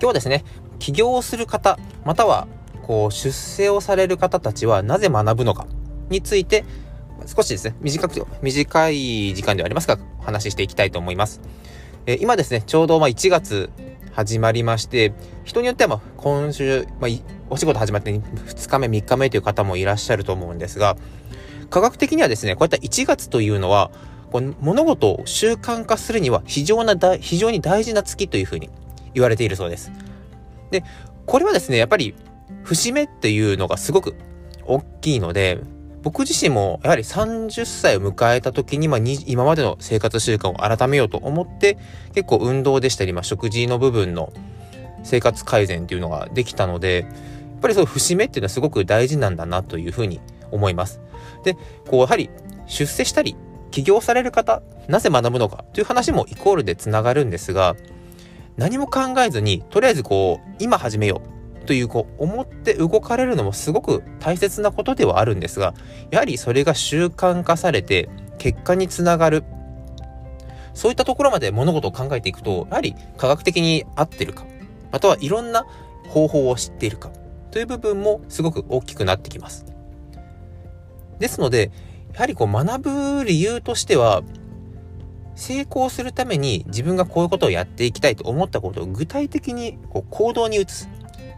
今日はですね、起業をする方、または、こう、出世をされる方たちはなぜ学ぶのかについて、少しですね、短く、短い時間ではありますが、お話ししていきたいと思います。えー、今ですね、ちょうどま1月始まりまして、人によってはま今週、まあ、お仕事始まって2日目、3日目という方もいらっしゃると思うんですが、科学的にはですね、こういった1月というのは、こう物事を習慣化するには非常な非常に大事な月というふうに言われているそうです。で、これはですね、やっぱり節目っていうのがすごく大きいので、僕自身もやはり30歳を迎えた時に、まあ、今までの生活習慣を改めようと思って結構運動でしたり、まあ、食事の部分の生活改善っていうのができたのでやっぱりそう節目っていうのはすごく大事なんだなというふうに思います。でこうやはり出世したり起業される方なぜ学ぶのかという話もイコールでつながるんですが何も考えずにとりあえずこう今始めようというこう思って動かれるのもすごく大切なことではあるんですがやはりそれが習慣化されて結果につながるそういったところまで物事を考えていくとやはり科学的に合ってるかまたはいろんな方法を知っているかという部分もすごく大きくなってきます。ですのでやはりこう学ぶ理由としては成功するために自分がこういうことをやっていきたいと思ったことを具体的にこう行動に移す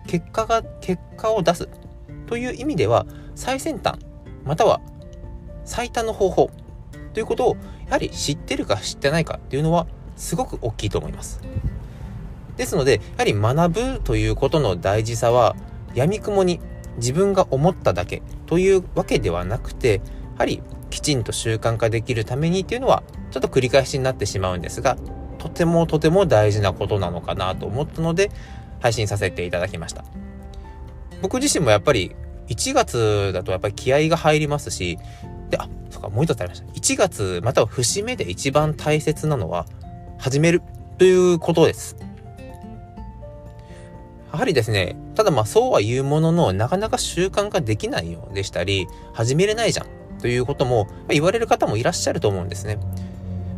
結果が、結果を出すという意味では、最先端、または最短の方法ということを、やはり知ってるか知ってないかっていうのは、すごく大きいと思います。ですので、やはり学ぶということの大事さは、闇雲に自分が思っただけというわけではなくて、やはりきちんと習慣化できるためにっていうのは、ちょっと繰り返しになってしまうんですが、とてもとても大事なことなのかなと思ったので、配信させていただきました。僕自身もやっぱり1月だとやっぱり気合が入りますし、で、あ、そっか、もう一つありました。1月または節目で一番大切なのは始めるということです。やはりですね、ただまあそうは言うものの、なかなか習慣化できないようでしたり、始めれないじゃんということも言われる方もいらっしゃると思うんですね。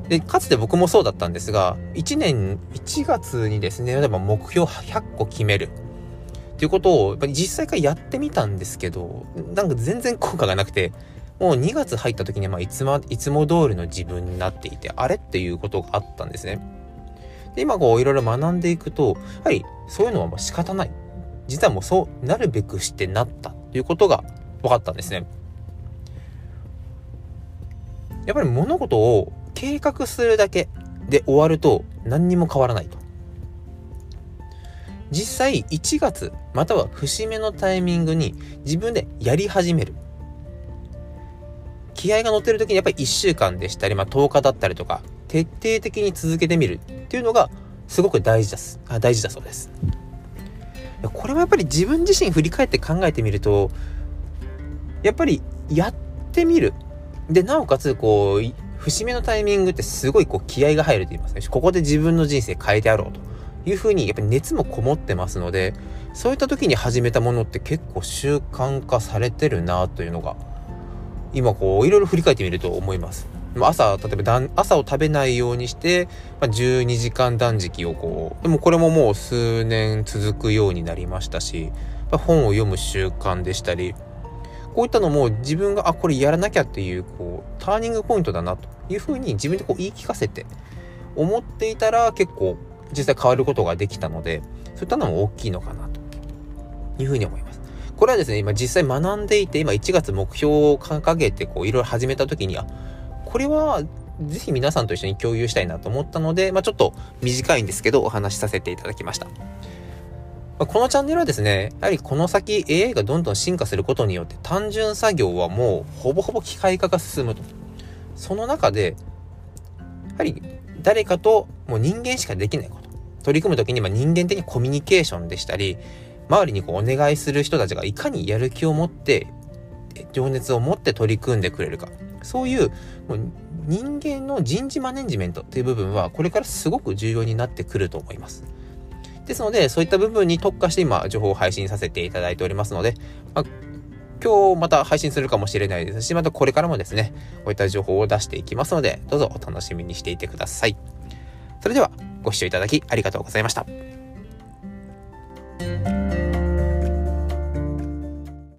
で、かつて僕もそうだったんですが、1年1月にですね、例えば目標100個決める。っていうことを、やっぱり実際からやってみたんですけど、なんか全然効果がなくて、もう2月入った時には、ま、いつも、いつも通りの自分になっていて、あれっていうことがあったんですね。で、今こう、いろいろ学んでいくと、やはりそういうのはもう仕方ない。実はもうそうなるべくしてなったということが分かったんですね。やっぱり物事を計画するだけで終わると何にも変わらないと。実際1月または節目のタイミングに自分でやり始める。気合が乗ってる時にやっぱり1週間でしたり、まあ、10日だったりとか徹底的に続けてみるっていうのがすごく大事だすあ大事だそうです。これはやっぱり自分自身振り返って考えてみるとやっぱりやってみるでなおかつこう節目のタイミングってすごいこう気合が入ると言いますね。ここで自分の人生変えてやろうというふうにやっぱり熱もこもってますので、そういった時に始めたものって結構習慣化されてるなというのが、今こういろいろ振り返ってみると思います。朝、例えば朝を食べないようにして、まあ、12時間断食をこう、でもこれももう数年続くようになりましたし、本を読む習慣でしたり、こういったのも自分が、あ、これやらなきゃっていう、こう、ターニングポイントだなというふうに自分でこう言い聞かせて思っていたら結構実際変わることができたので、そういったのも大きいのかなというふうに思います。これはですね、今実際学んでいて、今1月目標を掲げてこういろいろ始めた時には、これはぜひ皆さんと一緒に共有したいなと思ったので、まあ、ちょっと短いんですけどお話しさせていただきました。まこのチャンネルはですね、やはりこの先 AI がどんどん進化することによって単純作業はもうほぼほぼ機械化が進むと。その中で、やはり誰かともう人間しかできないこと。取り組む時にま人間的にコミュニケーションでしたり、周りにこうお願いする人たちがいかにやる気を持って、情熱を持って取り組んでくれるか。そういうもう人間の人事マネジメントという部分はこれからすごく重要になってくると思います。ですので、そういった部分に特化して今、情報を配信させていただいておりますので、まあ、今日また配信するかもしれないですし、またこれからもですね、こういった情報を出していきますので、どうぞお楽しみにしていてください。それでは、ご視聴いただきありがとうございました。